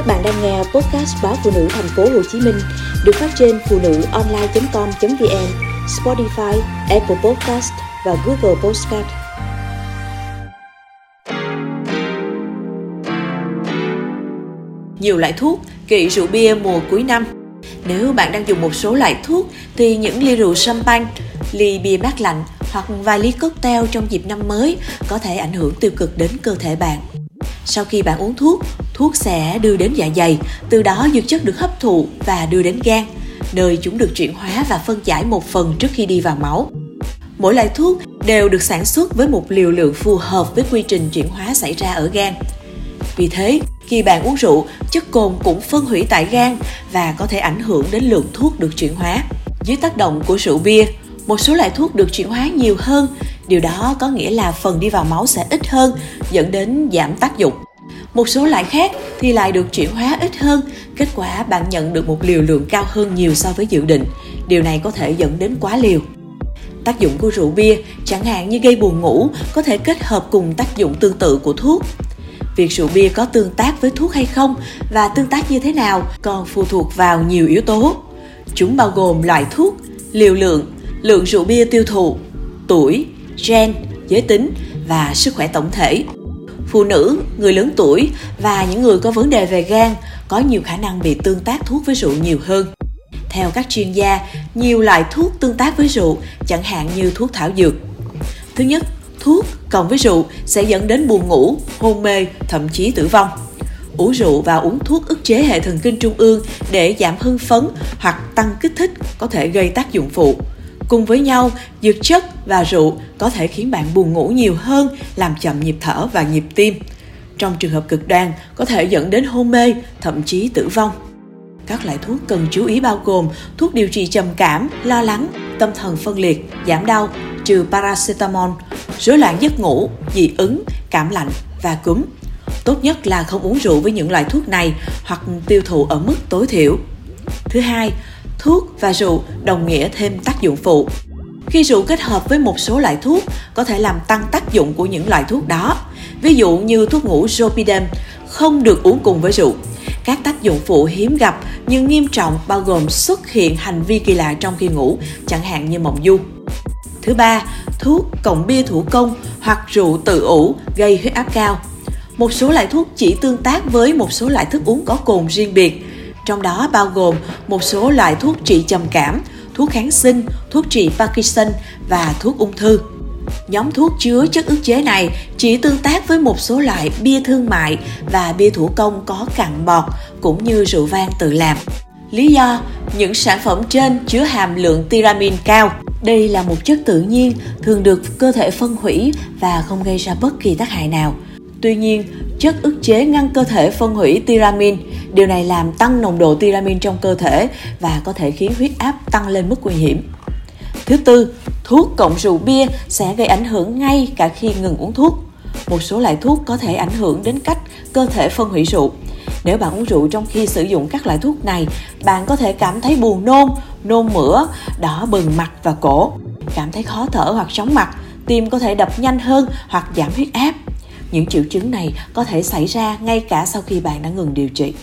Các bạn đang nghe podcast báo phụ nữ thành phố Hồ Chí Minh được phát trên phụ nữ online.com.vn, Spotify, Apple Podcast và Google Podcast. Nhiều loại thuốc, kỵ rượu bia mùa cuối năm. Nếu bạn đang dùng một số loại thuốc thì những ly rượu champagne, ly bia mát lạnh hoặc vài ly cocktail trong dịp năm mới có thể ảnh hưởng tiêu cực đến cơ thể bạn. Sau khi bạn uống thuốc, thuốc sẽ đưa đến dạ dày, từ đó dược chất được hấp thụ và đưa đến gan, nơi chúng được chuyển hóa và phân giải một phần trước khi đi vào máu. Mỗi loại thuốc đều được sản xuất với một liều lượng phù hợp với quy trình chuyển hóa xảy ra ở gan. Vì thế, khi bạn uống rượu, chất cồn cũng phân hủy tại gan và có thể ảnh hưởng đến lượng thuốc được chuyển hóa. Dưới tác động của rượu bia, một số loại thuốc được chuyển hóa nhiều hơn, điều đó có nghĩa là phần đi vào máu sẽ ít hơn, dẫn đến giảm tác dụng. Một số loại khác thì lại được chuyển hóa ít hơn, kết quả bạn nhận được một liều lượng cao hơn nhiều so với dự định. Điều này có thể dẫn đến quá liều. Tác dụng của rượu bia, chẳng hạn như gây buồn ngủ, có thể kết hợp cùng tác dụng tương tự của thuốc. Việc rượu bia có tương tác với thuốc hay không và tương tác như thế nào còn phụ thuộc vào nhiều yếu tố. Chúng bao gồm loại thuốc, liều lượng, lượng rượu bia tiêu thụ, tuổi, gen, giới tính và sức khỏe tổng thể. Phụ nữ, người lớn tuổi và những người có vấn đề về gan có nhiều khả năng bị tương tác thuốc với rượu nhiều hơn. Theo các chuyên gia, nhiều loại thuốc tương tác với rượu, chẳng hạn như thuốc thảo dược. Thứ nhất, thuốc cộng với rượu sẽ dẫn đến buồn ngủ, hôn mê, thậm chí tử vong. Uống rượu và uống thuốc ức chế hệ thần kinh trung ương để giảm hưng phấn hoặc tăng kích thích có thể gây tác dụng phụ. Cùng với nhau, dược chất và rượu có thể khiến bạn buồn ngủ nhiều hơn, làm chậm nhịp thở và nhịp tim. Trong trường hợp cực đoan, có thể dẫn đến hôn mê, thậm chí tử vong. Các loại thuốc cần chú ý bao gồm thuốc điều trị trầm cảm, lo lắng, tâm thần phân liệt, giảm đau, trừ paracetamol, rối loạn giấc ngủ, dị ứng, cảm lạnh và cúm. Tốt nhất là không uống rượu với những loại thuốc này hoặc tiêu thụ ở mức tối thiểu. Thứ hai, thuốc và rượu đồng nghĩa thêm tác dụng phụ. Khi rượu kết hợp với một số loại thuốc có thể làm tăng tác dụng của những loại thuốc đó. Ví dụ như thuốc ngủ Zolpidem không được uống cùng với rượu. Các tác dụng phụ hiếm gặp nhưng nghiêm trọng bao gồm xuất hiện hành vi kỳ lạ trong khi ngủ, chẳng hạn như mộng du. Thứ ba, thuốc cộng bia thủ công hoặc rượu tự ủ gây huyết áp cao. Một số loại thuốc chỉ tương tác với một số loại thức uống có cồn riêng biệt, trong đó bao gồm một số loại thuốc trị trầm cảm, thuốc kháng sinh, thuốc trị Parkinson và thuốc ung thư. Nhóm thuốc chứa chất ức chế này chỉ tương tác với một số loại bia thương mại và bia thủ công có cặn bọt cũng như rượu vang tự làm. Lý do, những sản phẩm trên chứa hàm lượng tiramin cao. Đây là một chất tự nhiên thường được cơ thể phân hủy và không gây ra bất kỳ tác hại nào. Tuy nhiên, chất ức chế ngăn cơ thể phân hủy tiramin. Điều này làm tăng nồng độ tiramin trong cơ thể và có thể khiến huyết áp tăng lên mức nguy hiểm. Thứ tư, thuốc cộng rượu bia sẽ gây ảnh hưởng ngay cả khi ngừng uống thuốc. Một số loại thuốc có thể ảnh hưởng đến cách cơ thể phân hủy rượu. Nếu bạn uống rượu trong khi sử dụng các loại thuốc này, bạn có thể cảm thấy buồn nôn, nôn mửa, đỏ bừng mặt và cổ, cảm thấy khó thở hoặc chóng mặt, tim có thể đập nhanh hơn hoặc giảm huyết áp. Những triệu chứng này có thể xảy ra ngay cả sau khi bạn đã ngừng điều trị.